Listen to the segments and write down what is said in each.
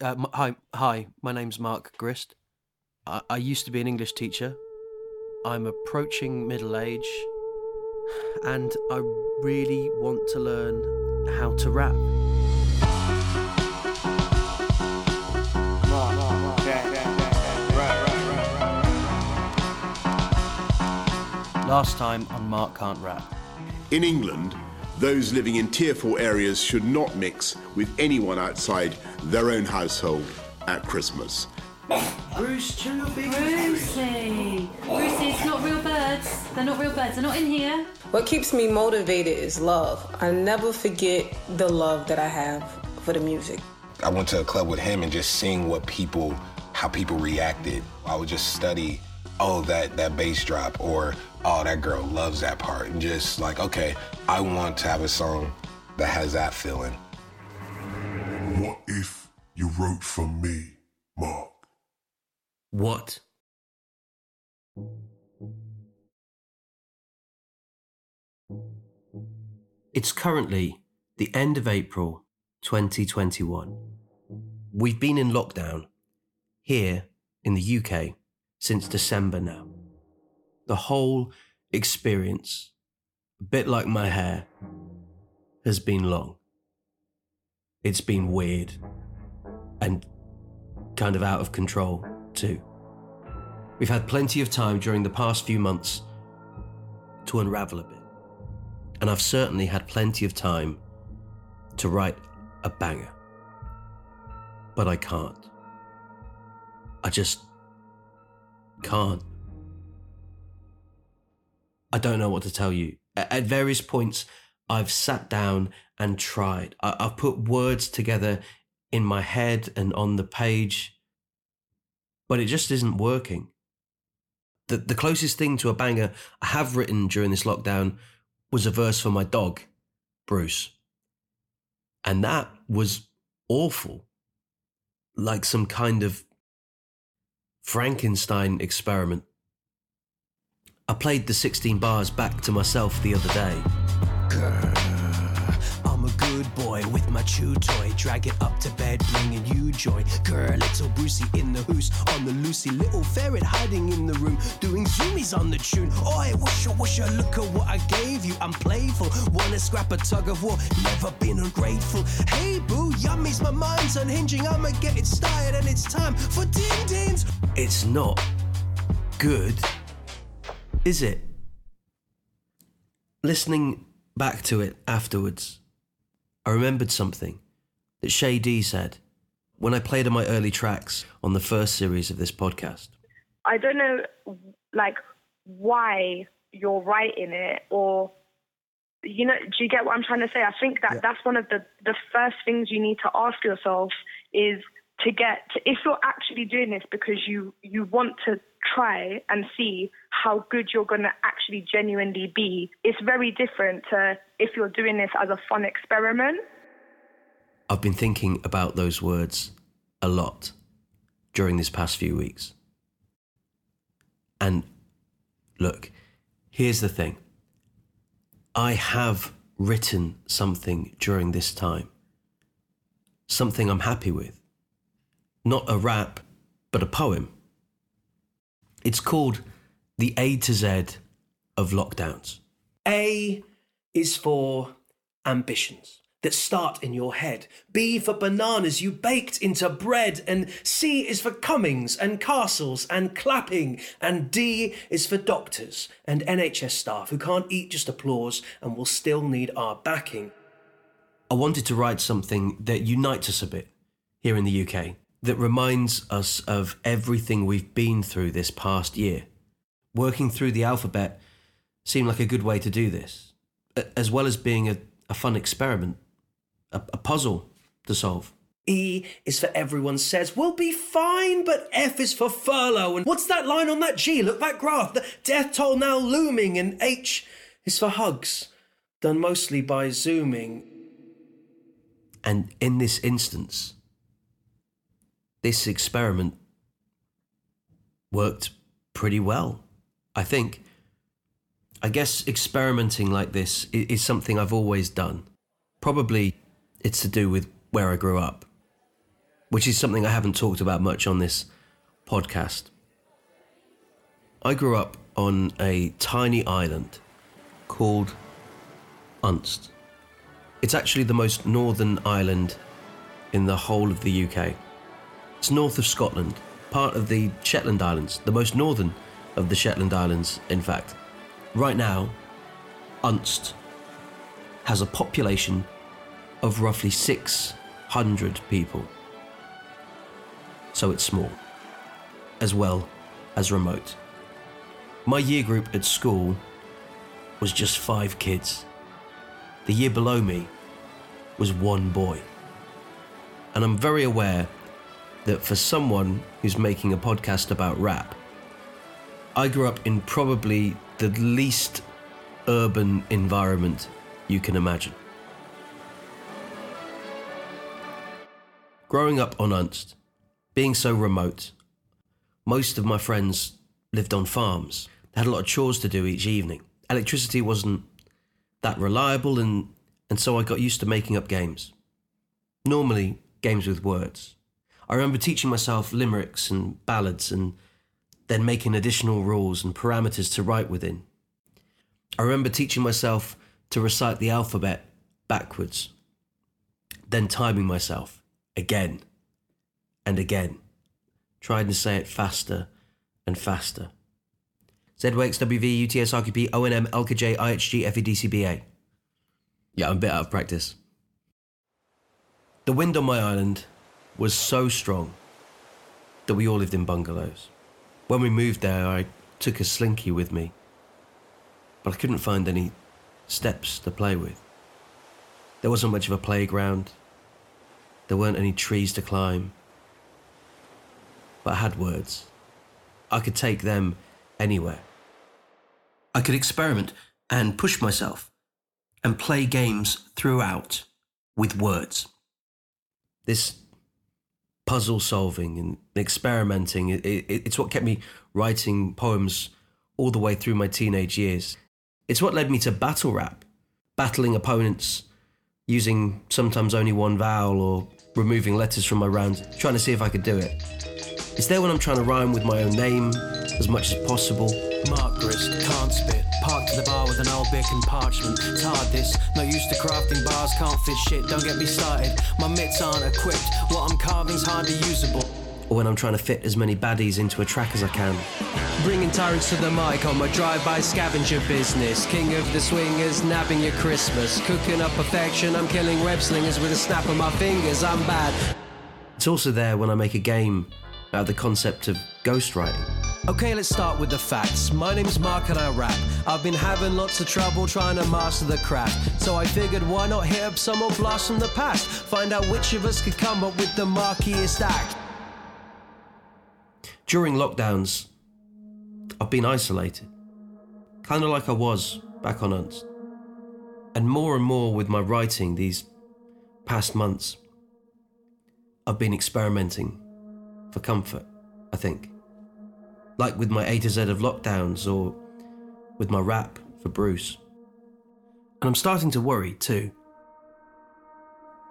Uh, m- hi, hi. My name's Mark Grist. I-, I used to be an English teacher. I'm approaching middle age, and I really want to learn how to rap. Last time on Mark Can't Rap. In England, those living in tier 4 areas should not mix with anyone outside their own household at Christmas. Bruce, chill your big Brucey! Brucey, it's not real birds. They're not real birds. They're not in here. What keeps me motivated is love. I never forget the love that I have for the music. I went to a club with him and just seeing what people, how people reacted. I would just study, oh, that, that bass drop, or oh, that girl loves that part. And just like, okay, I want to have a song that has that feeling. What if you wrote for me, Mark? What? It's currently the end of April 2021. We've been in lockdown here in the UK since December now. The whole experience, a bit like my hair, has been long. It's been weird and kind of out of control, too. We've had plenty of time during the past few months to unravel a bit. And I've certainly had plenty of time to write a banger. But I can't. I just can't. I don't know what to tell you. At various points, I've sat down and tried. I- I've put words together in my head and on the page, but it just isn't working. The, the closest thing to a banger I have written during this lockdown was a verse for my dog, Bruce. And that was awful. Like some kind of Frankenstein experiment. I played the 16 bars back to myself the other day. Boy with my chew toy. Drag it up to bed, bringing you joy. Girl, little Brucey in the hoose on the Lucy. Little ferret hiding in the room, doing zoomies on the tune. Oi, whoosha, whoosha, look at what I gave you. I'm playful, wanna scrap a tug of war. Never been ungrateful. Hey, boo, yummies, my mind's unhinging. I'ma get it started, and it's time for din dins. It's not good, is it? Listening back to it afterwards, I remembered something that Shay D said when I played on my early tracks on the first series of this podcast. I don't know, like, why you're writing it, or you know, do you get what I'm trying to say? I think that that's one of the the first things you need to ask yourself is to get if you're actually doing this because you you want to try and see how good you're going to actually genuinely be. It's very different to if you're doing this as a fun experiment. I've been thinking about those words a lot during this past few weeks. And look, here's the thing I have written something during this time, something I'm happy with. Not a rap, but a poem. It's called The A to Z of Lockdowns. A is for ambitions that start in your head. B for bananas you baked into bread. And C is for Cummings and castles and clapping. And D is for doctors and NHS staff who can't eat just applause and will still need our backing. I wanted to write something that unites us a bit here in the UK, that reminds us of everything we've been through this past year. Working through the alphabet seemed like a good way to do this, as well as being a, a fun experiment, a, a puzzle to solve. E is for everyone says, we'll be fine, but F is for furlough. And what's that line on that G? Look, that graph, the death toll now looming. And H is for hugs, done mostly by Zooming. And in this instance, this experiment worked pretty well, I think. I guess experimenting like this is something I've always done. Probably it's to do with where I grew up. which is something I haven't talked about much on this podcast. I grew up on a tiny island called Unst. It's actually the most northern island in the whole of the UK. It's north of Scotland, part of the Shetland Islands, the most northern of the Shetland Islands, in fact. Right now, Unst has a population of roughly 600 people. So it's small, as well as remote. My year group at school was just five kids. The year below me was one boy. And I'm very aware that for someone who's making a podcast about rap, I grew up in probably the least urban environment you can imagine. Growing up on Unst, being so remote, most of my friends lived on farms. They had a lot of chores to do each evening. Electricity wasn't that reliable, and, and so I got used to making up games. Normally, games with words. I remember teaching myself limericks and ballads and then making additional rules and parameters to write within. I remember teaching myself to recite the alphabet backwards, then timing myself again and again, trying to say it faster and faster. ZWXWV, UTS, ONM, IHG, FEDCBA. Yeah, I'm a bit out of practice. The wind on my island was so strong that we all lived in bungalows. When we moved there, I took a slinky with me, but I couldn't find any steps to play with. There wasn't much of a playground, there weren't any trees to climb, but I had words. I could take them anywhere. I could experiment and push myself and play games throughout with words. This puzzle solving and experimenting, it, it, it's what kept me writing poems all the way through my teenage years. It's what led me to battle rap, battling opponents using sometimes only one vowel or removing letters from my rounds, trying to see if I could do it. It's there when I'm trying to rhyme with my own name as much as possible. Mark grist, can't spit. Parked to the bar with an old bic and parchment. This, not used to crafting bars, can't fit shit, don't get me started. My mitts aren't equipped, what I'm carving's hardly usable. Or when I'm trying to fit as many baddies into a track as I can. Bringing tyrants to the mic on my drive-by scavenger business. King of the swingers, nabbing your Christmas. Cooking up perfection, I'm killing web slingers with a snap of my fingers. I'm bad. It's also there when I make a game out of the concept of ghostwriting. Okay, let's start with the facts. My name's Mark and I rap. I've been having lots of trouble trying to master the craft. So I figured why not hit up some old blast from the past? Find out which of us could come up with the markiest act. During lockdowns, I've been isolated, kind of like I was back on Unst. And more and more with my writing these past months, I've been experimenting for comfort, I think. Like with my A to Z of lockdowns or with my rap for Bruce. And I'm starting to worry too.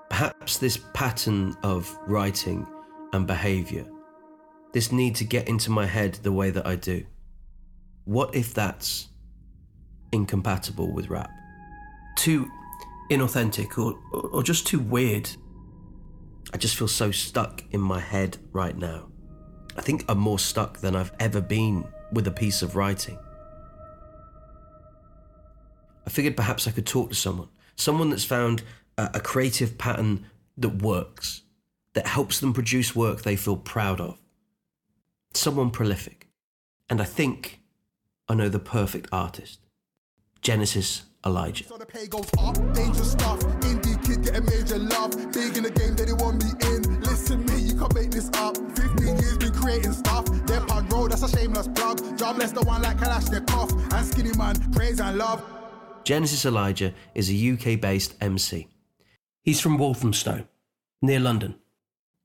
Perhaps this pattern of writing and behaviour, this need to get into my head the way that I do, what if that's incompatible with rap? Too inauthentic or, or just too weird? I just feel so stuck in my head right now. I think I'm more stuck than I've ever been with a piece of writing. I figured perhaps I could talk to someone, someone that's found a, a creative pattern that works, that helps them produce work they feel proud of. Someone prolific. And I think I know the perfect artist Genesis Elijah. So a shameless plug. Jobless, the one like Kalashnikov. And Skinny Man, praise and love. Genesis Elijah is a UK based MC. He's from Walthamstow, near London.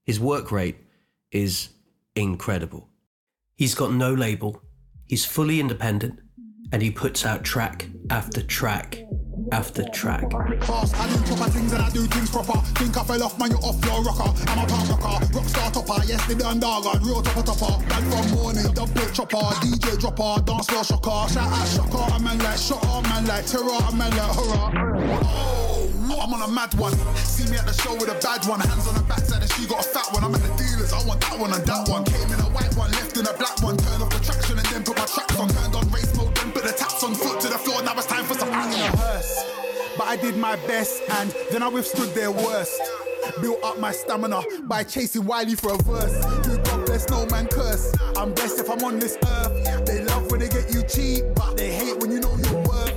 His work rate is incredible. He's got no label, he's fully independent, and he puts out track after track after track. I do proper things and I do things proper. Think I fell off, man, you off your rocker. I'm a rocker, rock star topper. Yes, the underguard, real topper topper. Bad from morning, dub plate chopper, DJ dropper, dance floor shocker. Shout out shocker, a man like terror, a like horror. Oh, I'm on a mad one. See me at the show with a bad one. Hands on the backside, and she got a fat one. I'm at the dealers, I want that one and that one. Came in a white one, left in a black one. Off the traction and then put my tracks on. Turned on race mode, the taps on. Foot to the floor, now it's time for some action. in a hearse. But I did my best and then I withstood their worst. Built up my stamina by chasing Wiley for a verse. Who God bless, no man curse. I'm blessed if I'm on this earth. They love when they get you cheap, but they hate when you know your worth.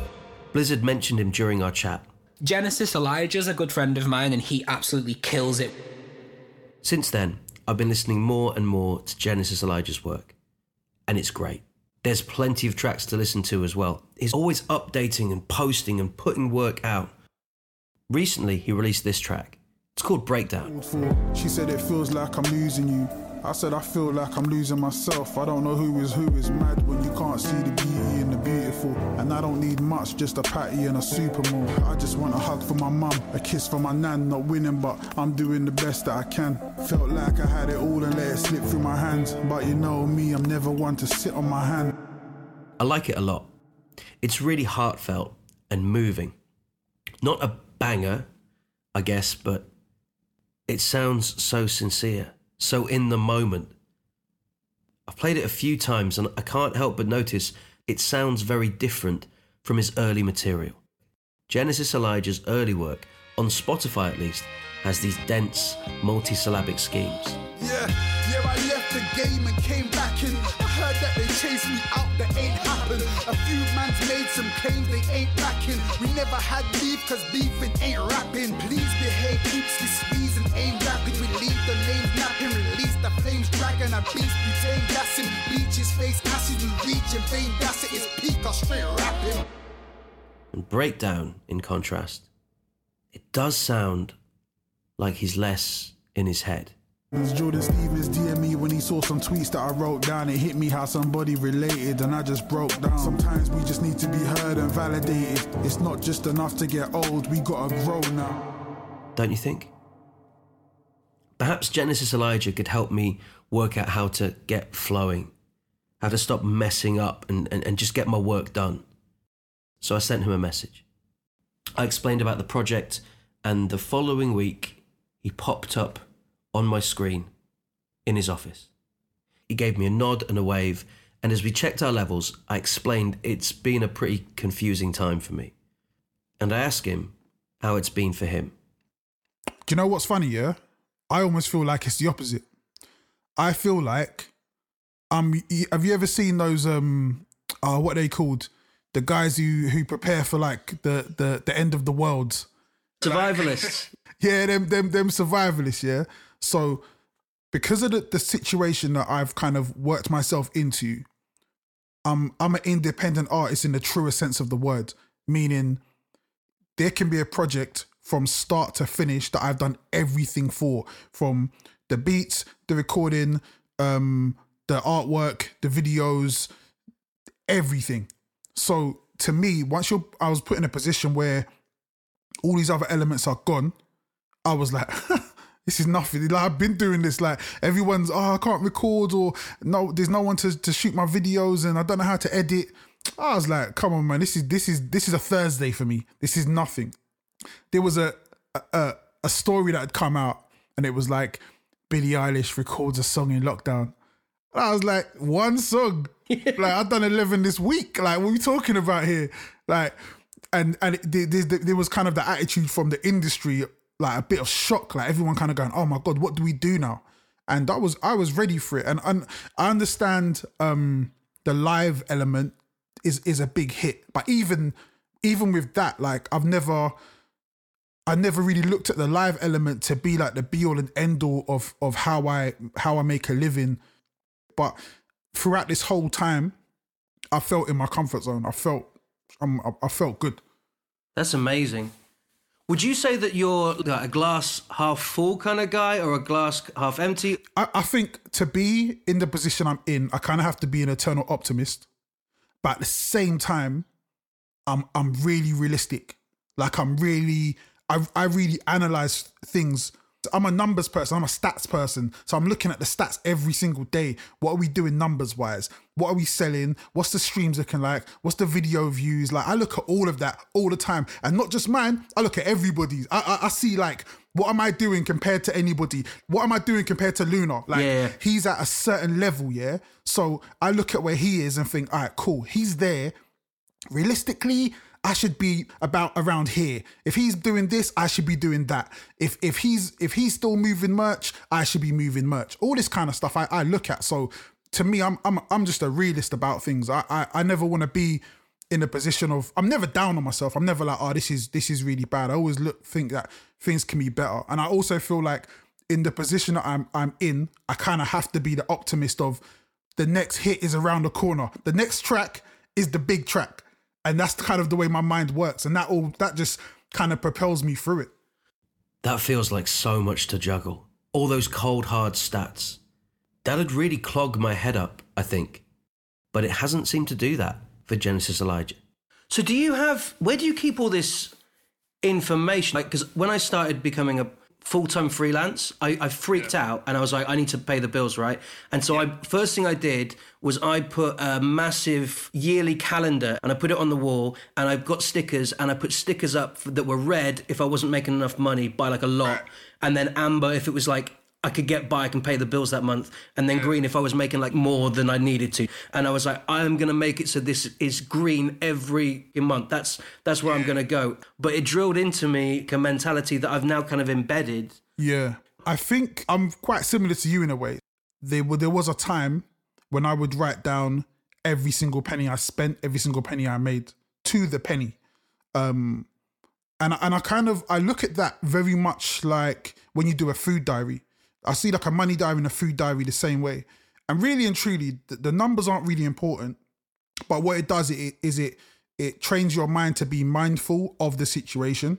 Blizzard mentioned him during our chat. Genesis Elijah's a good friend of mine and he absolutely kills it. Since then, I've been listening more and more to Genesis Elijah's work, and it's great. There's plenty of tracks to listen to as well. He's always updating and posting and putting work out. Recently, he released this track. It's called Breakdown. She said it feels like I'm losing you. I said I feel like I'm losing myself. I don't know who is who is mad when you can't see the beauty in the beautiful. And I don't need much, just a patty and a supermall. I just want a hug from my mum, a kiss from my nan. Not winning, but I'm doing the best that I can. Felt like I had it all and let it slip through my hands. But you know me, I'm never one to sit on my hand. I like it a lot. It's really heartfelt and moving. Not a banger, I guess, but it sounds so sincere, so in the moment. I've played it a few times and I can't help but notice it sounds very different from his early material. Genesis Elijah's early work, on Spotify at least, has these dense, multisyllabic schemes. Yeah, yeah, I left the game and came back in. I heard that they chased me out, that ain't happened. A few mans made some claims they ain't backing. We never had beef, cause beefing ain't rapping. Please behave, keeps this reason ain't rapping. We leave the names napping, release the flames, dragon and beast, butane gassing. Bleach his face, acid, we reach in vain, that's it, it's peak, or straight rapping. And Breakdown, in contrast, it does sound like he's less in his head. Jordan Stephens DM me when he saw some tweets that I wrote down. It hit me how somebody related, and I just broke down. Sometimes we just need to be heard and validated. It's not just enough to get old, we gotta grow now. don't you think? Perhaps Genesis Elijah could help me work out how to get flowing, how to stop messing up and, and, and just get my work done. So I sent him a message. I explained about the project, and the following week, he popped up on my screen in his office. He gave me a nod and a wave, and as we checked our levels, I explained it's been a pretty confusing time for me. And I asked him how it's been for him. Do you know what's funny, yeah? I almost feel like it's the opposite. I feel like um have you ever seen those um uh what are they called? The guys who who prepare for like the the, the end of the world. Survivalists. Yeah, them them them survivalists, yeah. So because of the, the situation that I've kind of worked myself into, I'm I'm an independent artist in the truest sense of the word, meaning there can be a project from start to finish that I've done everything for, from the beats, the recording, um, the artwork, the videos, everything. So to me, once you're, I was put in a position where all these other elements are gone, I was like, this is nothing. Like I've been doing this. Like everyone's, oh, I can't record, or no, there's no one to, to shoot my videos, and I don't know how to edit. I was like, come on, man, this is this is this is a Thursday for me. This is nothing. There was a a, a story that had come out, and it was like Billie Eilish records a song in lockdown. And I was like, one song. like I've done eleven this week. Like what are we talking about here? Like, and and there, there, there was kind of the attitude from the industry, like a bit of shock. Like everyone kind of going, "Oh my god, what do we do now?" And that was I was ready for it, and and I understand um the live element is is a big hit, but even even with that, like I've never. I never really looked at the live element to be like the be all and end all of of how I how I make a living. But throughout this whole time, I felt in my comfort zone. I felt um, I, I felt good. That's amazing. Would you say that you're a glass half full kind of guy or a glass half empty? I, I think to be in the position I'm in, I kind of have to be an eternal optimist. But at the same time, I'm I'm really realistic. Like I'm really, I, I really analyze things. I'm a numbers person. I'm a stats person. So I'm looking at the stats every single day. What are we doing numbers wise? What are we selling? What's the streams looking like? What's the video views? Like I look at all of that all the time, and not just mine. I look at everybody's. I, I, I see like what am I doing compared to anybody? What am I doing compared to Luna? Like Yeah. he's at a certain level, yeah. So I look at where he is and think, all right, cool. He's there realistically I should be about around here. If he's doing this, I should be doing that. If if he's if he's still moving merch, I should be moving merch. All this kind of stuff I, I look at. So to me, I'm I'm I'm just a realist about things. I I, I never want to be in a position of I'm never down on myself. I'm never like, oh, this is this is really bad. I always look think that things can be better. And I also feel like in the position that I'm I'm in, I kind of have to be the optimist of the next hit is around the corner. The next track is the big track. And that's kind of the way my mind works. And that all that just kind of propels me through it. That feels like so much to juggle. All those cold, hard stats. That'd really clog my head up, I think. But it hasn't seemed to do that for Genesis Elijah. So, do you have, where do you keep all this information? Like, because when I started becoming a full time freelance, I, I freaked out and I was like, I need to pay the bills, right? And so, I first thing I did was I put a massive yearly calendar and I put it on the wall and I've got stickers and I put stickers up that were red if I wasn't making enough money by like a lot. And then amber if it was like, I could get by, I can pay the bills that month. And then green if I was making like more than I needed to. And I was like, I'm gonna make it so this is green every month. That's that's where I'm gonna go. But it drilled into me a mentality that I've now kind of embedded. Yeah. I think I'm quite similar to you in a way. There, there was a time when I would write down every single penny I spent, every single penny I made to the penny. Um, and and I kind of I look at that very much like when you do a food diary. I see like a money diary and a food diary the same way. And really and truly, the, the numbers aren't really important, but what it does it is it it trains your mind to be mindful of the situation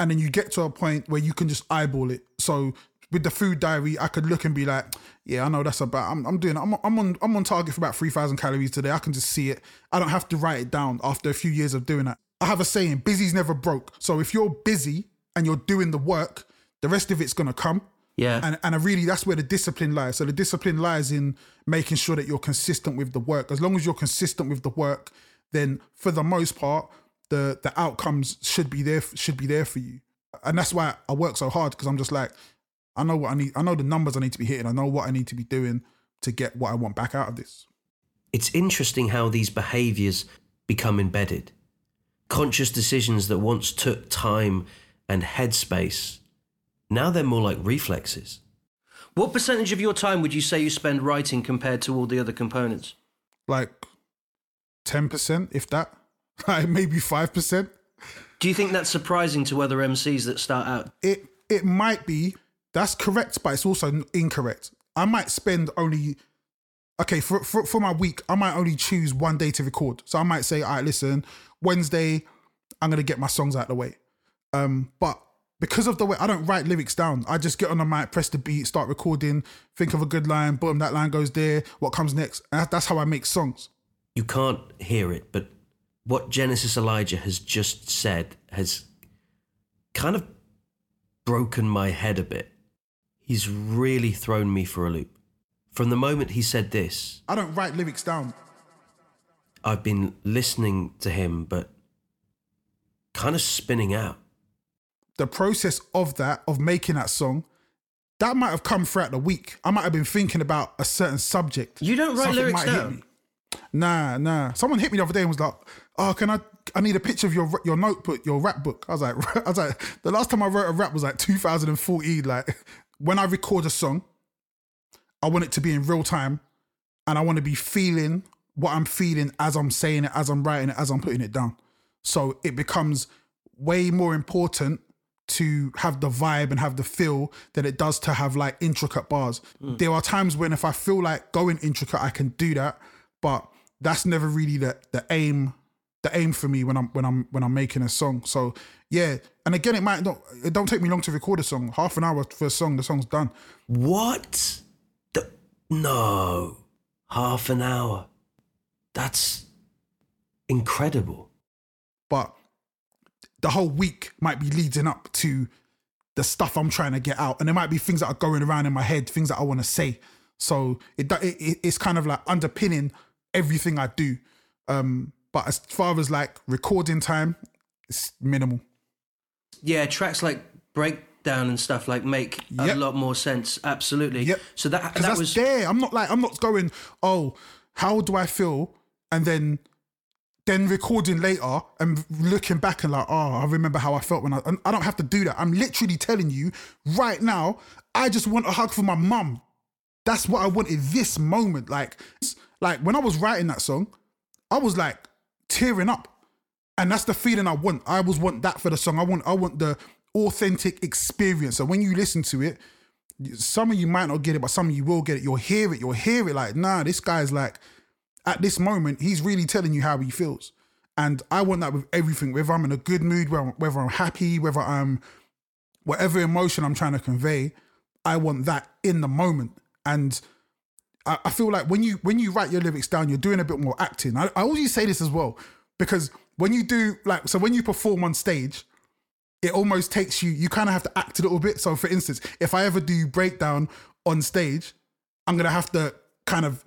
and then you get to a point where you can just eyeball it. So with the food diary, I could look and be like, yeah, I know that's about. I'm, I'm doing. I'm, I'm on. I'm on target for about three thousand calories today. I can just see it. I don't have to write it down after a few years of doing that. I have a saying: busy's never broke. So if you're busy and you're doing the work, the rest of it's gonna come. Yeah. And and I really that's where the discipline lies. So the discipline lies in making sure that you're consistent with the work. As long as you're consistent with the work, then for the most part, the the outcomes should be there should be there for you. And that's why I work so hard because I'm just like, I know what I need. I know the numbers I need to be hitting. I know what I need to be doing to get what I want back out of this. It's interesting how these behaviors become embedded. Conscious decisions that once took time and headspace, now they're more like reflexes. What percentage of your time would you say you spend writing compared to all the other components? Like ten percent, if that, like maybe five percent. Do you think that's surprising to other MCs that start out? It it might be that's correct, but it's also incorrect. I might spend only okay for, for for my week. I might only choose one day to record. So I might say, all right, listen, Wednesday, I'm gonna get my songs out of the way. Um, but because of the way I don't write lyrics down, I just get on the mic, press the beat, start recording, think of a good line, boom, that line goes there. What comes next? And that's how I make songs. You can't hear it, but what Genesis Elijah has just said has kind of broken my head a bit. He's really thrown me for a loop. From the moment he said this, I don't write lyrics down. I've been listening to him, but kind of spinning out. The process of that, of making that song, that might have come throughout the week. I might have been thinking about a certain subject. You don't write Something lyrics down? Nah, nah. Someone hit me the other day and was like, "Oh, can I? I need a picture of your your notebook, your rap book." I was like, I was like, the last time I wrote a rap was like 2014. Like, when I record a song, I want it to be in real time, and I want to be feeling what I'm feeling as I'm saying it, as I'm writing it, as I'm putting it down. So it becomes way more important to have the vibe and have the feel than it does to have like intricate bars. Mm. There are times when if I feel like going intricate, I can do that, but that's never really the the aim the aim for me when I'm when I'm when I'm making a song. So yeah, and again, it might not it don't take me long to record a song. Half an hour for a song, the song's done. What? The, no. Half an hour. That's incredible. But the whole week might be leading up to the stuff I'm trying to get out, and there might be things that are going around in my head, things that I want to say. So it, it it- it's kind of like underpinning everything I do. Um, but as far as like recording time, it's minimal. Yeah, tracks like breakdown and stuff like make a lot more sense. Absolutely. Yep. So that that that's was there. I'm not like I'm not going. Oh, how do I feel? And then then recording later and looking back and like, oh, I remember how I felt when I. I don't have to do that. I'm literally telling you right now. I just want a hug from my mum. That's what I wanted this moment. Like, like when I was writing that song, I was like tearing up, and that's the feeling I want. I always want that for the song. I want, I want the authentic experience. So when you listen to it, some of you might not get it, but some of you will get it. You'll hear it. You'll hear it. Like, nah, this guy's like, at this moment, he's really telling you how he feels. And I want that with everything, whether I'm in a good mood, whether, I'm happy, whether I'm whatever emotion I'm trying to convey, I want that in the moment. And I, I feel like when you when you write your lyrics down, you're doing a bit more acting. I, I always say this as well, because when you do like so when you perform on stage, it almost takes you, you kind of have to act a little bit. So for instance, if I ever do breakdown on stage, I'm gonna have to kind of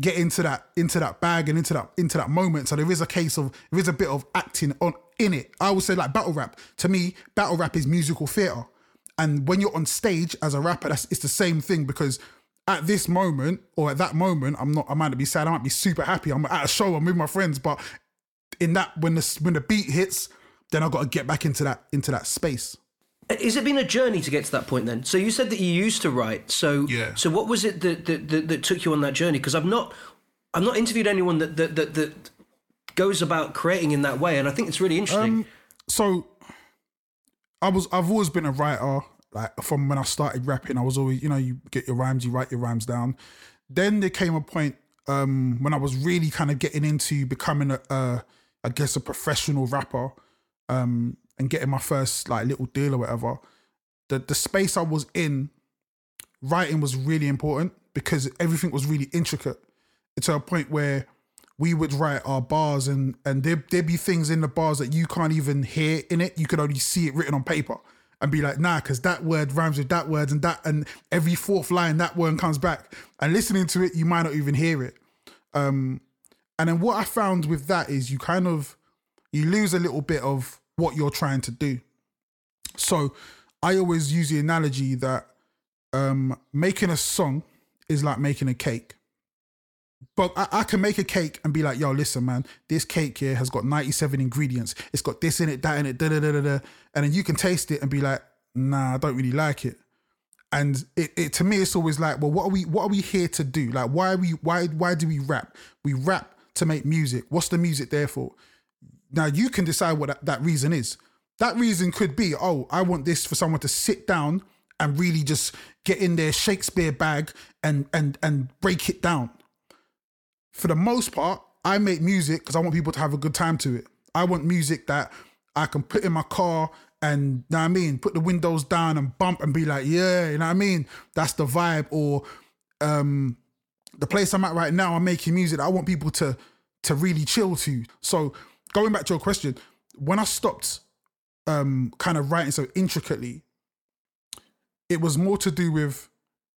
get into that into that bag and into that into that moment. So there is a case of there is a bit of acting on in it. I would say like battle rap. To me, battle rap is musical theatre. And when you're on stage as a rapper, that's it's the same thing because at this moment or at that moment, I'm not I might be sad, I might be super happy. I'm at a show, I'm with my friends, but in that when the when the beat hits, then I've got to get back into that into that space. Has it been a journey to get to that point then? So you said that you used to write. So Yeah. So what was it that that, that, that took you on that journey? Because I've not I've not interviewed anyone that, that that that goes about creating in that way, and I think it's really interesting. Um, so I was I've always been a writer. Like from when I started rapping, I was always you know you get your rhymes, you write your rhymes down. Then there came a point um, when I was really kind of getting into becoming a, a I guess a professional rapper um, and getting my first like little deal or whatever. The the space I was in, writing was really important because everything was really intricate. To a point where we would write our bars and and there there'd be things in the bars that you can't even hear in it. You could only see it written on paper and be like, nah, because that word rhymes with that word and that and every fourth line that word comes back. And listening to it, you might not even hear it. Um, and then what I found with that is you kind of you lose a little bit of what you're trying to do. So I always use the analogy that um, making a song is like making a cake. But I, I can make a cake and be like, yo, listen, man, this cake here has got 97 ingredients. It's got this in it, that in it, da da da da da. And then you can taste it and be like, nah, I don't really like it. And it, it to me, it's always like, well, what are we what are we here to do? Like, why are we why why do we rap? We rap to make music. What's the music there for? Now you can decide what that, reason is. That reason could be, oh, I want this for someone to sit down and really just get in their Shakespeare bag and and and break it down. For the most part, I make music because I want people to have a good time to it. I want music that I can put in my car and know what I mean, put the windows down and bump and be like, yeah, you know what I mean? That's the vibe. Or um the place I'm at right now, I'm making music I want people to to really chill to. So going back to your question, when I stopped um kind of writing so intricately, it was more to do with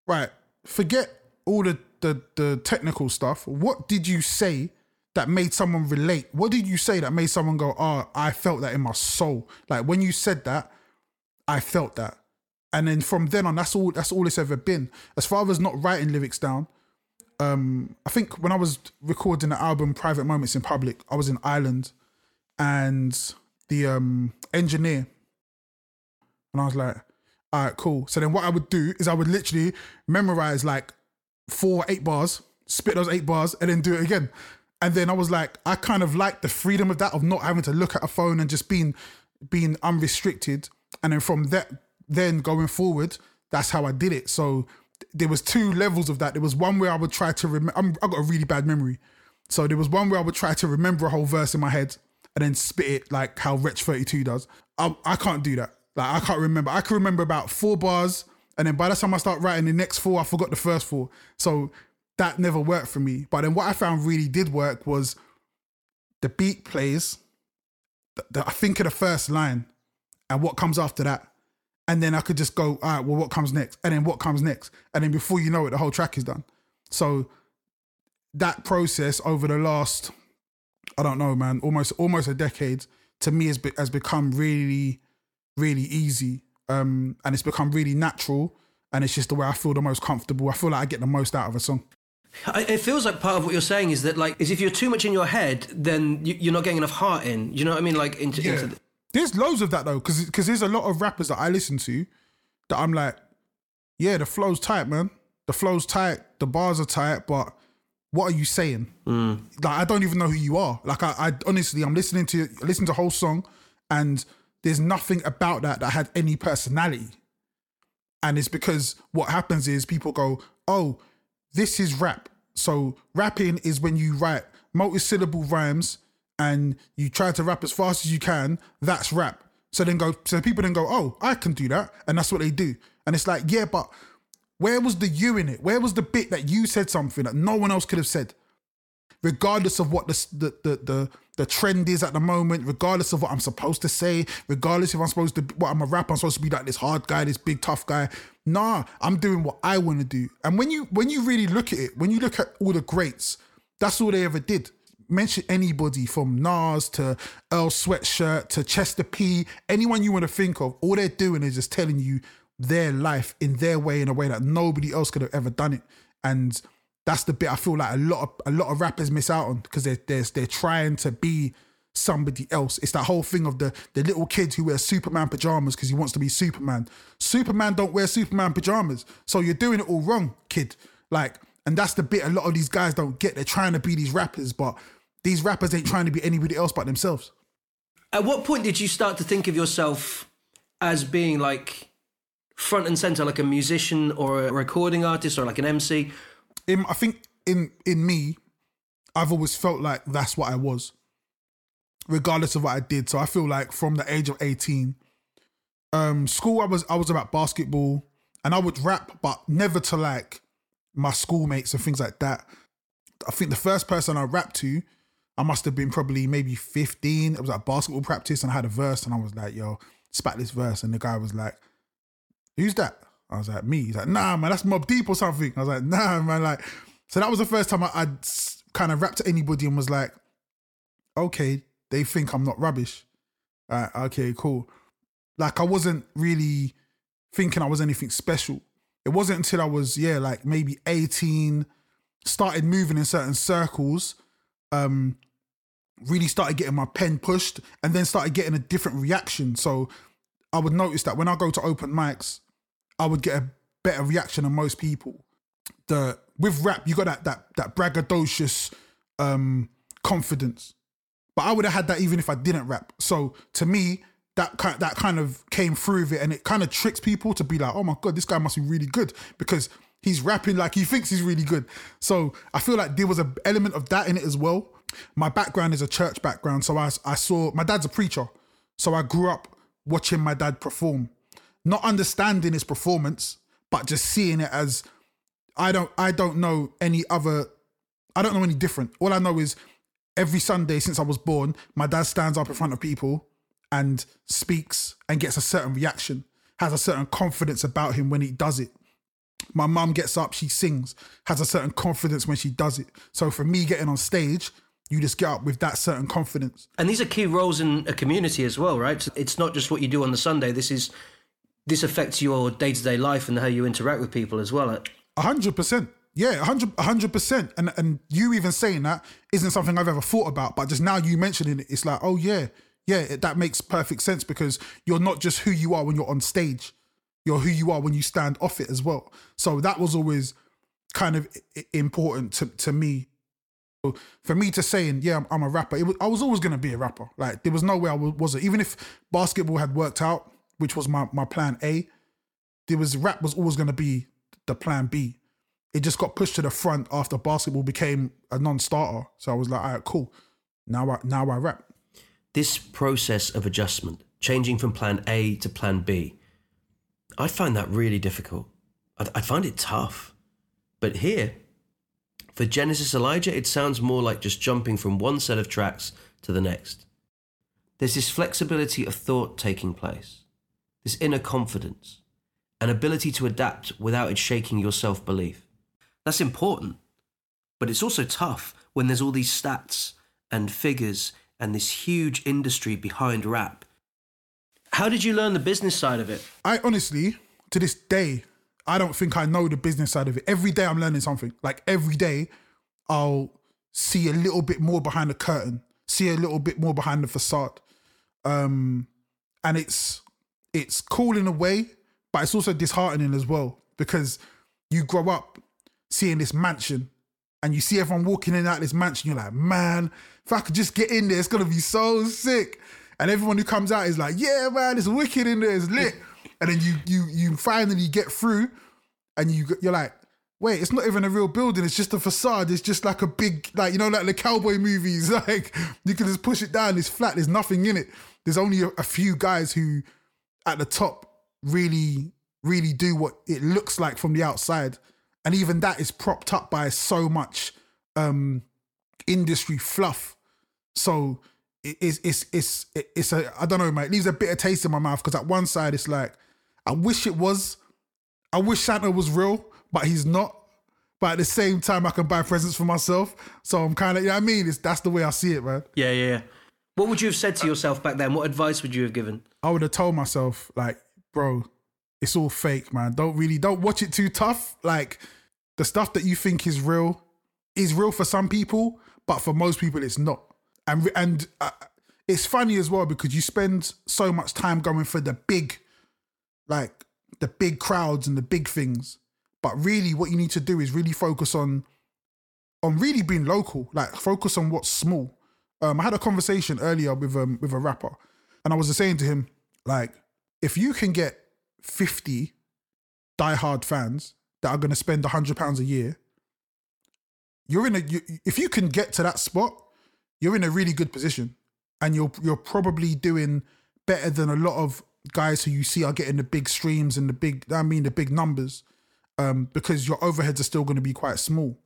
right, forget all the the the technical stuff. What did you say that made someone relate? What did you say that made someone go, "Oh, I felt that in my soul." Like when you said that, I felt that. And then from then on, that's all that's all it's ever been. As far as not writing lyrics down, um, I think when I was recording the album Private Moments in Public, I was in Ireland and the um engineer and I was like, all right, cool. So then what I would do is I would literally memorize like four, eight bars, spit those eight bars, and then do it again. And then I was like, I kind of like the freedom of that of not having to look at a phone and just being being unrestricted. And then from that, then going forward, that's how I did it. So there was two levels of that. There was one where I would try to remember. I got a really bad memory, so there was one where I would try to remember a whole verse in my head and then spit it like how Wretch Thirty Two does. I, I can't do that. Like I can't remember. I can remember about four bars, and then by the time I start writing the next four, I forgot the first four. So that never worked for me. But then what I found really did work was the beat plays, th- th- I think of the first line and what comes after that. And then I could just go, all right, well, what comes next? And then what comes next? And then before you know it, the whole track is done. So that process over the last, I don't know, man, almost almost a decade, to me has, be, has become really, really easy. Um, and it's become really natural. And it's just the way I feel the most comfortable. I feel like I get the most out of a song. It feels like part of what you're saying is that, like, is if you're too much in your head, then you- you're not getting enough heart in. You know what I mean? Like, into, Yeah. into the, There's loads of that though, because because there's a lot of rappers that I listen to that I'm like, yeah, the flow's tight, man. The flow's tight, the bars are tight, but what are you saying? Like I don't even know who you are. Like I, I honestly, I'm listening to listen to whole song, and there's nothing about that that had any personality. And it's because what happens is people go, oh, this is rap. So rapping is when you write multi-syllable rhymes and you try to rap as fast as you can. That's rap. So then go. So people then go, oh, I can do that, and that's what they do. And it's like, yeah, but where was the you in it? Where was the bit that you said something that no one else could have said? regardless of what the, the the the the trend is at the moment, regardless of what I'm supposed to say, regardless if I'm supposed to what I'm a rapper, I'm supposed to be like this hard guy, this big tough guy. Nah, I'm doing what I want to do. And when you when you really look at it, when you look at all the greats, that's all they ever did. Mention anybody from Nas to Earl Sweatshirt to Chester P, anyone you want to think of, all they're doing is just telling you their life in their way, in a way that nobody else could have ever done it. And that's the bit I feel like a lot of a lot of rappers miss out on because they're they're, they're trying to be somebody else. It's that whole thing of the the little kid who wears Superman pajamas because he wants to be Superman. Superman don't wear Superman pajamas, so you're doing it all wrong, kid. Like, and that's the bit a lot of these guys don't get. They're trying to be these rappers, but these rappers ain't trying to be anybody else but themselves. At what point did you start to think of yourself as being like front and center, like a musician or a recording artist or like an MC? in I think in in me, I've always felt like that's what I was, regardless of what I did. So I feel like from the age of eighteen, um, school I was I was about basketball and I would rap, but never to like my schoolmates and things like that. I think the first person I rapped to, I must have been probably maybe 15. It was at basketball practice and I had a verse and I was like, yo, spat this verse. And the guy was like, who's that? I was like, me. He's like, nah, man, that's Mobb Deep or something. I was like, nah, man. Like, so that was the first time I, I'd kind of rapped to anybody and was like, okay, they think I'm not rubbish. Uh, okay, cool. Like, I wasn't really thinking I was anything special. It wasn't until I was, yeah, like maybe 18, started moving in certain circles, um, really started getting my pen pushed, and then started getting a different reaction. So I would notice that when I go to open mics, I would get a better reaction than most people. The with rap, you got that that that braggadocious um confidence. But I would have had that even if I didn't rap. So to me, that kind that kind of came through with it and it kind of tricks people to be like, oh my god, this guy must be really good because he's rapping like he thinks he's really good. So I feel like there was an element of that in it as well. My background is a church background, so I I saw my dad's a preacher, so I grew up watching my dad perform, not understanding his performance, but just seeing it as I don't I don't know any other I don't know any different. All I know is every Sunday since I was born, my dad stands up in front of people and speaks and gets a certain reaction, has a certain confidence about him when he does it. My mum gets up, she sings, has a certain confidence when she does it. So for me getting on stage, you just get up with that certain confidence. And these are key roles in a community as well, right? So It's not just what you do on the Sunday. This is this affects your day to day life and how you interact with people as well. Hundred percent. Yeah, a hundred, a hundred percent. And and you even saying that isn't something I've ever thought about, but just now you mentioning it, it's like, oh yeah, yeah, it, that makes perfect sense because you're not just who you are when you're on stage, you're who you are when you stand off it as well. So that was always kind of important to to me. For me to saying, yeah, I'm, a rapper, was, I was always gonna be a rapper. Like there was no way I wa- wasn't. Even if basketball had worked out, which was my my plan A, there was rap was always gonna be the plan B. It just got pushed to the front after basketball became a non-starter. So I was like, all right, cool. Now I now I rap. This process of adjustment, changing from plan A to plan B, I'd find that really difficult. I, I find it tough. But here, for Genesis Elijah, it sounds more like just jumping from one set of tracks to the next. there's this flexibility of thought taking place, this inner confidence, an ability to adapt without it shaking your self belief. That's important, but it's also tough when there's all these stats and figures and this huge industry behind rap. How did you learn the business side of it? I honestly, to this day, I don't think I know the business side of it. Every day I'm learning something. Like every day, I'll see a little bit more behind the curtain, see a little bit more behind the facade. Um, and it's it's cool in a way, but it's also disheartening as well because you grow up seeing this mansion and you see everyone walking in and out this mansion. You're like, man, if I could just get in there, it's gonna be so sick. And everyone who comes out is like, yeah, man, it's wicked in there, it's lit. and then you you you finally get through, and you you're like, wait, it's not even a real building. It's just a facade. It's just like a big, like you know, like the cowboy movies. Like you can just push it down. It's flat. There's nothing in it. There's only a, a few guys who, at the top, really really do what it looks like from the outside, and even that is propped up by so much um industry fluff. So it's it's it's it's a I don't know, mate. It leaves a bitter taste in my mouth because at one side it's like I wish it was. I wish Santa was real, but he's not. But at the same time, I can buy presents for myself. So I'm kind of, you know what I mean? It's, that's the way I see it, man. Yeah, yeah, yeah. What would you have said to yourself back then? What advice would you have given? I would have told myself, like, bro, it's all fake, man. Don't really, don't watch it too tough. Like, the stuff that you think is real is real for some people, but for most people, it's not. And and uh, it's funny as well because you spend so much time going for the big, like the big crowds and the big things, but really, what you need to do is really focus on, on really being local. Like, focus on what's small. Um, I had a conversation earlier with um with a rapper, and I was saying to him, like, if you can get fifty diehard fans that are going to spend a hundred pounds a year, you're in a. You, if you can get to that spot, you're in a really good position, and you're you're probably doing better than a lot of guys who you see are getting the big streams and the big. I mean, the big numbers, um, because your overheads are still going to be quite small.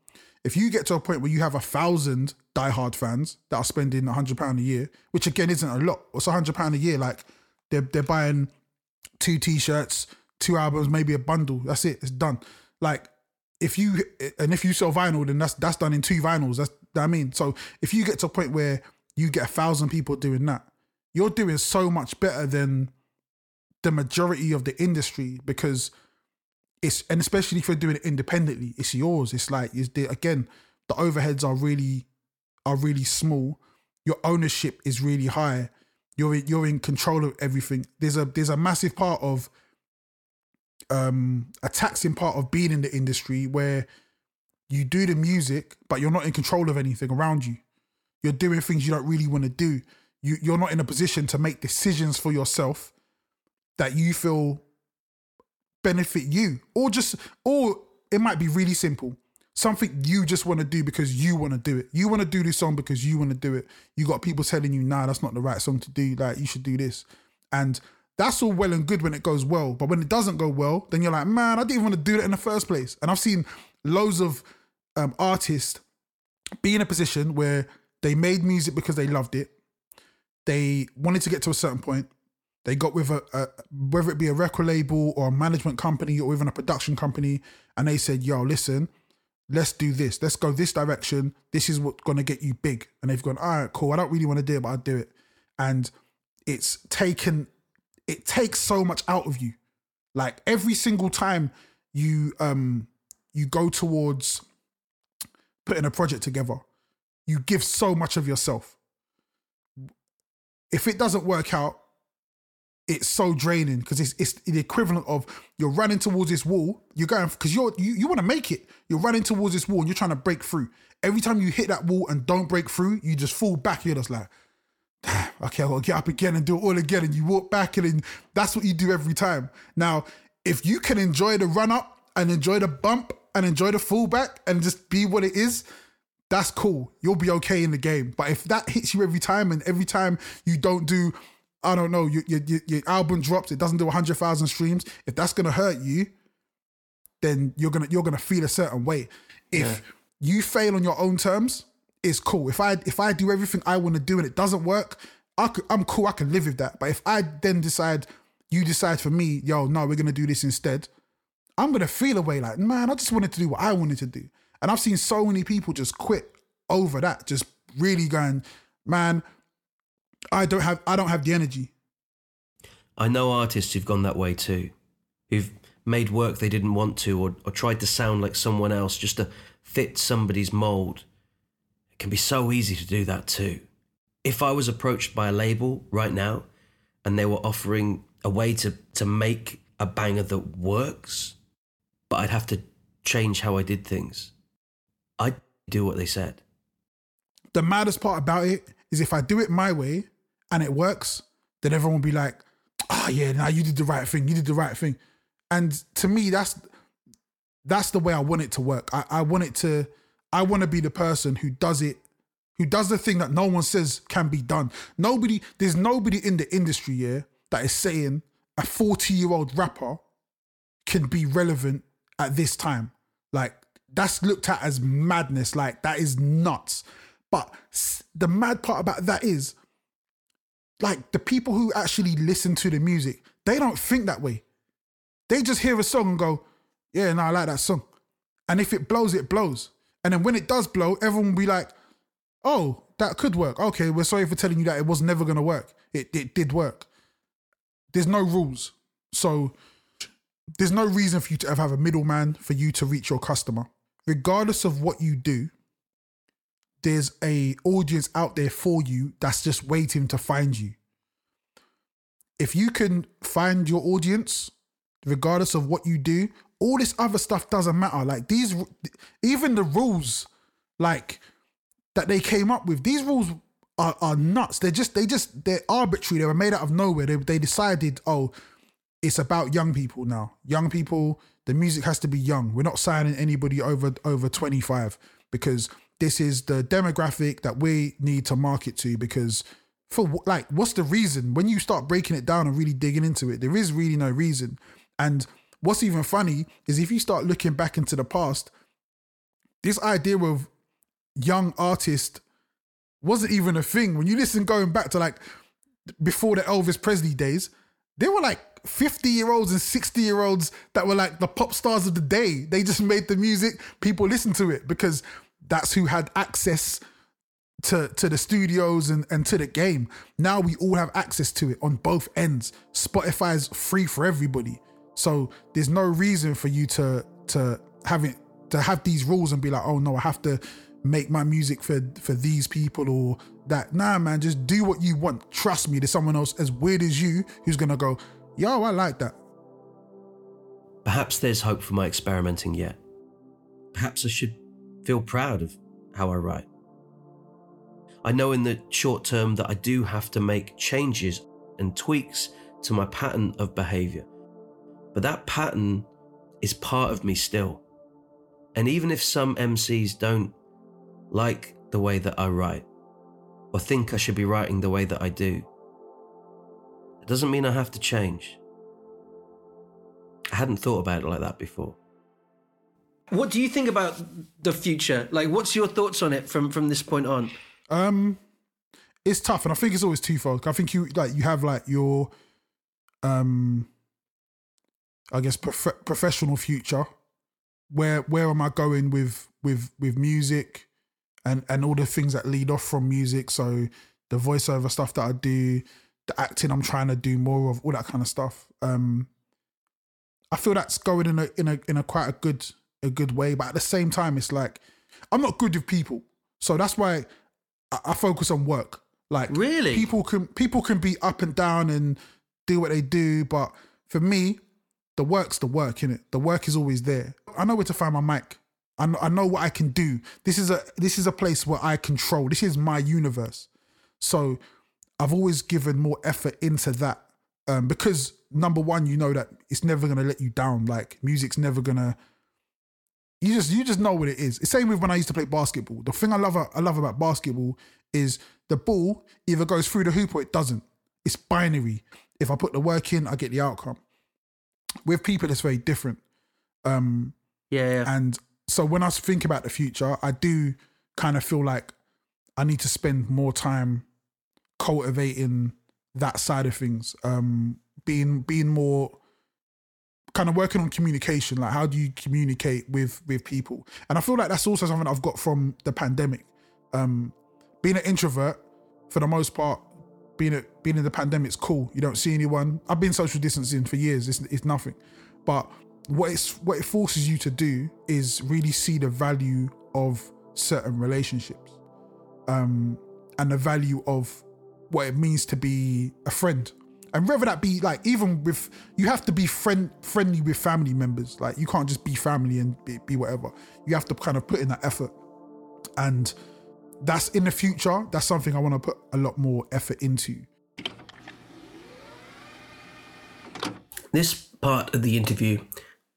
If you get to a point where you have a thousand diehard fans that are spending a hundred pound a year, which again isn't a lot, what's a hundred pound a year? Like they're they're buying two t-shirts, two albums, maybe a bundle. That's it. It's done. Like if you and if you sell vinyl, then that's that's done in two vinyls. That's I mean. So if you get to a point where you get a thousand people doing that, you're doing so much better than the majority of the industry because it's and especially if you're doing it independently, it's yours. It's like is the again the overheads are really are really small. Your ownership is really high. You're in, you're in control of everything. There's a there's a massive part of um a taxing part of being in the industry where you do the music, but you're not in control of anything around you. You're doing things you don't really want to do. You you're not in a position to make decisions for yourself that you feel benefit you. Or just or it might be really simple. Something you just want to do because you want to do it. You want to do this song because you want to do it. You got people telling you, nah, that's not the right song to do. Like you should do this. And that's all well and good when it goes well. But when it doesn't go well, then you're like, man, I didn't even want to do that in the first place. And I've seen loads of um, artists be in a position where they made music because they loved it. They wanted to get to a certain point. They got with a, a whether it be a record label or a management company or even a production company, and they said, "Yo, listen, let's do this. Let's go this direction. This is what's gonna get you big." And they've gone, "All right, cool. I don't really want to do it, but I'll do it." And it's taken. It takes so much out of you. Like every single time you um you go towards putting a project together, you give so much of yourself. If it doesn't work out, it's so draining because it's it's the equivalent of you're running towards this wall. You're going because you're you, you want to make it. You're running towards this wall and you're trying to break through. Every time you hit that wall and don't break through, you just fall back. You're just like, okay, I'll get up again and do it all again. And you walk back and then that's what you do every time. Now, if you can enjoy the run up and enjoy the bump and enjoy the fallback and just be what it is, that's cool. You'll be okay in the game. But if that hits you every time and every time you don't do, I don't know, your, your, your album drops, it doesn't do 100,000 streams, if that's going to hurt you, then you're going to you're going to feel a certain way. If you fail on your own terms, it's cool. If I if I do everything I want to do and it doesn't work, I could, I'm cool. I can live with that. But if I then decide, you decide for me, yo, no, we're gonna do this instead. I'm gonna feel a way like, man, I just wanted to do what I wanted to do. And I've seen so many people just quit over that, just really going, man, I don't have, I don't have the energy. I know artists who've gone that way too, who've made work they didn't want to or, or tried to sound like someone else just to fit somebody's mold. It can be so easy to do that too. If I was approached by a label right now and they were offering a way to, to make a banger that works, but I'd have to change how I did things, I'd do what they said. The maddest part about it is if I do it my way and it works, then everyone will be like, oh yeah, now you did the right thing. You did the right thing. And to me, that's that's the way I want it to work. I, I want it to I want to be the person who does it, who does the thing that no one says can be done. Nobody, there's nobody in the industry here that is saying a 40 year old rapper can be relevant at this time. Like that's looked at as madness. Like that is nuts. But the mad part about that is like the people who actually listen to the music, they don't think that way. They just hear a song and go, yeah, no, I like that song. And if it blows, it blows. And then when it does blow, everyone will be like, oh, that could work. Okay, we're sorry for telling you that it was never going to work. It, it did work. There's no rules. So there's no reason for you to ever have a middleman for you to reach your customer. Regardless of what you do, there's a audience out there for you that's just waiting to find you. If you can find your audience, regardless of what you do, all this other stuff doesn't matter. Like these, even the rules, like that they came up with, these rules are, are nuts. They're just, they just, they're arbitrary. They were made out of nowhere. They, they decided, oh, it's about young people now. Young people, the music has to be young. We're not signing anybody over over 25 because this is the demographic that we need to market to because for like what's the reason? When you start breaking it down and really digging into it there is really no reason. And what's even funny is if you start looking back into the past this idea of young artist wasn't even a thing. When you listen going back to like before the Elvis Presley days there were like 50 year olds and 60 year olds that were like the pop stars of the day. They just made the music, people listened to it because that's who had access to, to the studios and, and to the game. Now we all have access to it on both ends. Spotify's free for everybody. So there's no reason for you to to have it to have these rules and be like, oh no, I have to make my music for for these people or that. Nah, man, just do what you want. Trust me, there's someone else as weird as you who's gonna go, yo, I like that. Perhaps there's hope for my experimenting yet. Perhaps I should feel proud of how I write. I know in the short term that I do have to make changes and tweaks to my pattern of behavior. But that pattern is part of me still. And even if some MCs don't like the way that I write, or think I should be writing the way that I do, it doesn't mean I have to change. I hadn't thought about it like that before. What do you think about the future? Like, what's your thoughts on it from from this point on? Um, it's tough, and I think it's always twofold. I think you like you have like your, um, I guess prof- professional future. Where where am I going with with with music, and and all the things that lead off from music? So the voiceover stuff that I do, the acting I'm trying to do more of, all that kind of stuff. Um, I feel that's going in a in a in a quite a good a good way, but at the same time, it's like I'm not good with people, so that's why I, I focus on work. Like really, people can people can be up and down and do what they do, but for me, the work's the work, innit? The work is always there. I know where to find my mic. I know, I know what I can do. This is a this is a place where I control. This is my universe. So I've always given more effort into that um, because number one, you know that it's never gonna let you down. Like music's never gonna. You just you just know what it is. It's same with when I used to play basketball. The thing I love I love about basketball is the ball either goes through the hoop or it doesn't. It's binary. If I put the work in, I get the outcome. With people, it's very different. Um, yeah, yeah. And so when I think about the future, I do kind of feel like I need to spend more time cultivating that side of things. Um, being being more kind of working on communication. Like, how do you communicate with with people? And I feel like that's also something I've got from the pandemic. Um, being an introvert, for the most part, being a, being in the pandemic's cool. You don't see anyone. I've been social distancing for years. It's, it's nothing. But what it's what it forces you to do is really see the value of certain relationships, um, and the value of what it means to be a friend. And whether that be like even with you have to be friend friendly with family members. Like you can't just be family and be, be whatever. You have to kind of put in that effort. And that's in the future. That's something I want to put a lot more effort into. This part of the interview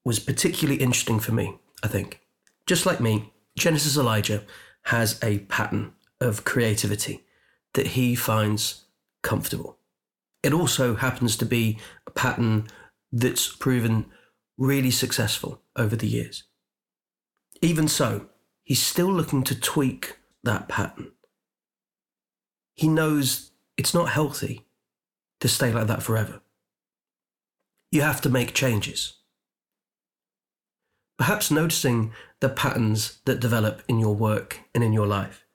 was particularly interesting for me, I think. Just like me, Genesis Elijah has a pattern of creativity that he finds comfortable. It also happens to be a pattern that's proven really successful over the years. Even so, he's still looking to tweak that pattern. He knows it's not healthy to stay like that forever. You have to make changes. Perhaps noticing the patterns that develop in your work and in your life,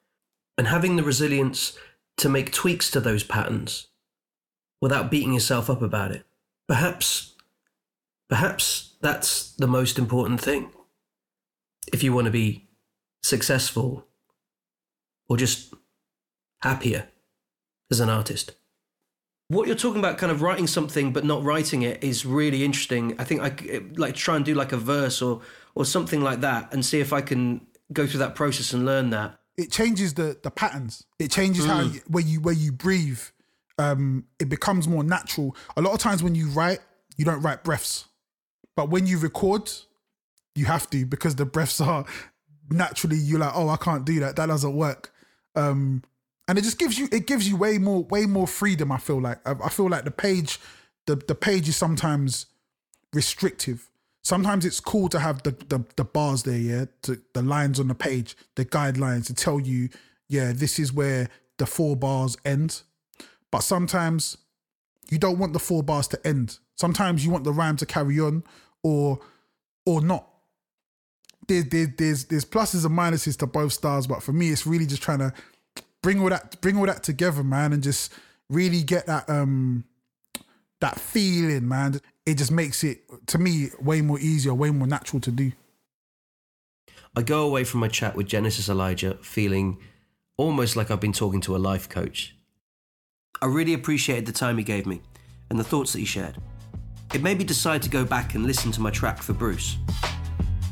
and having the resilience to make tweaks to those patterns without beating yourself up about it. Perhaps, perhaps that's the most important thing. If you want to be successful or just happier as an artist. What you're talking about, kind of writing something but not writing it, is really interesting. I think I like try and do like a verse or or something like that, and see if I can go through that process and learn that. It changes the the patterns. It changes how mm. you, where you where you breathe. Um, it becomes more natural. A lot of times when you write, you don't write breaths, but when you record, you have to because the breaths are naturally. You're like, oh, I can't do that. That doesn't work. Um, and it just gives you it gives you way more way more freedom. I feel like I, I feel like the page the the page is sometimes restrictive. Sometimes it's cool to have the the, the bars there, yeah, to, the lines on the page, the guidelines to tell you, yeah, this is where the four bars end. But sometimes you don't want the four bars to end. Sometimes you want the rhyme to carry on, or or not. There, there, there's there's pluses and minuses to both styles, but for me, it's really just trying to bring all that bring all that together, man, and just really get that um that feeling, man. It just makes it to me way more easier, way more natural to do. I go away from my chat with Genesis Elijah feeling almost like I've been talking to a life coach. I really appreciated the time he gave me and the thoughts that he shared. It made me decide to go back and listen to my track for Bruce.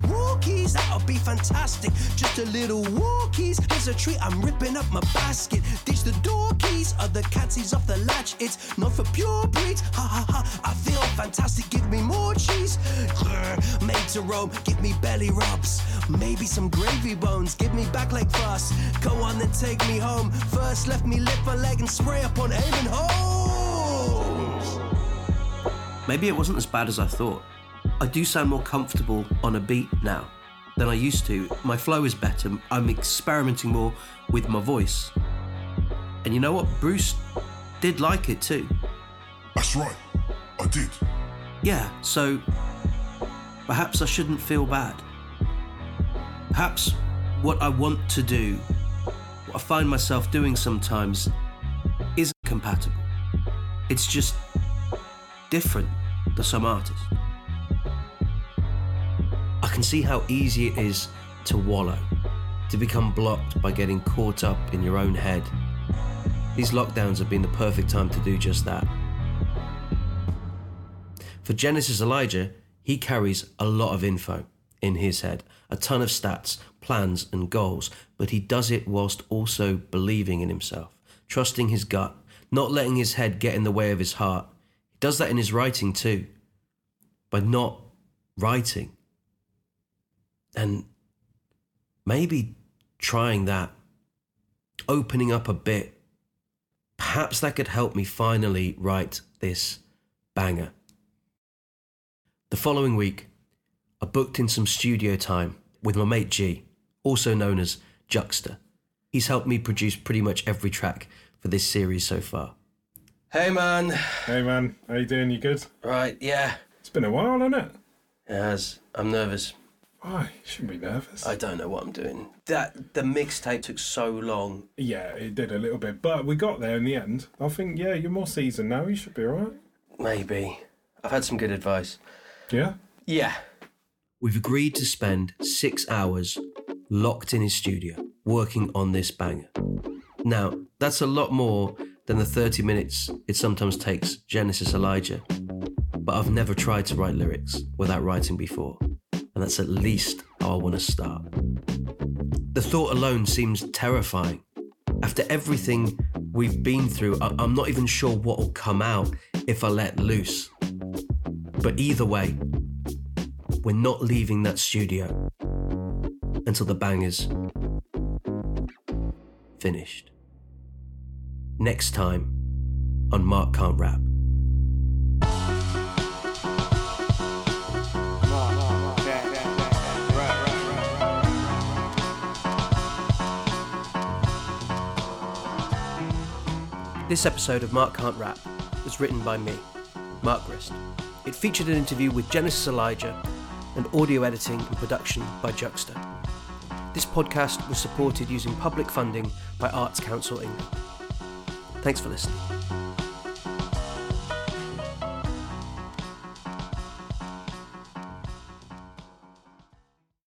Walkies, that'll be fantastic. Just a little walkies. Here's a treat, I'm ripping up my basket. Ditch the door keys, other catsies off the latch. It's not for pure breeds. Ha ha ha, I feel fantastic. Give me more cheese. Grr, made to roam, give me belly rubs. Maybe some gravy bones, give me back like fuss. Go on then take me home. First left me lift a leg and spray up on aiming holes. Maybe it wasn't as bad as I thought. I do sound more comfortable on a beat now than I used to. My flow is better. I'm experimenting more with my voice. And you know what? Bruce did like it too. That's right. I did. Yeah, so perhaps I shouldn't feel bad. Perhaps what I want to do, what I find myself doing sometimes, isn't compatible. It's just different to some artists. Can see how easy it is to wallow, to become blocked by getting caught up in your own head. These lockdowns have been the perfect time to do just that. For Genesis Elijah, he carries a lot of info in his head, a ton of stats, plans, and goals, but he does it whilst also believing in himself, trusting his gut, not letting his head get in the way of his heart. He does that in his writing too, by not writing. And maybe trying that, opening up a bit, perhaps that could help me finally write this banger. The following week, I booked in some studio time with my mate G, also known as Juxta. He's helped me produce pretty much every track for this series so far. Hey man. Hey man, how you doing? You good? Right, yeah. It's been a while, hasn't it? It has. I'm nervous. Why? You shouldn't be nervous. I don't know what I'm doing. That the mixtape took so long. Yeah, it did a little bit, but we got there in the end. I think, yeah, you're more seasoned now. You should be alright. Maybe. I've had some good advice. Yeah? Yeah. We've agreed to spend six hours locked in his studio working on this banger. Now, that's a lot more than the 30 minutes it sometimes takes Genesis Elijah, but I've never tried to write lyrics without writing before, and that's at least how I want to start. The thought alone seems terrifying. After everything we've been through, I- I'm not even sure what will come out if I let loose. But either way, we're not leaving that studio until the banger's finished. Next time on Mark Can't Rap. This episode of Mark Can't Rap was written by me, Mark Grist. It featured an interview with Genesis Elijah and audio editing and production by Juxta. This podcast was supported using public funding by Arts Council England. Thanks for listening.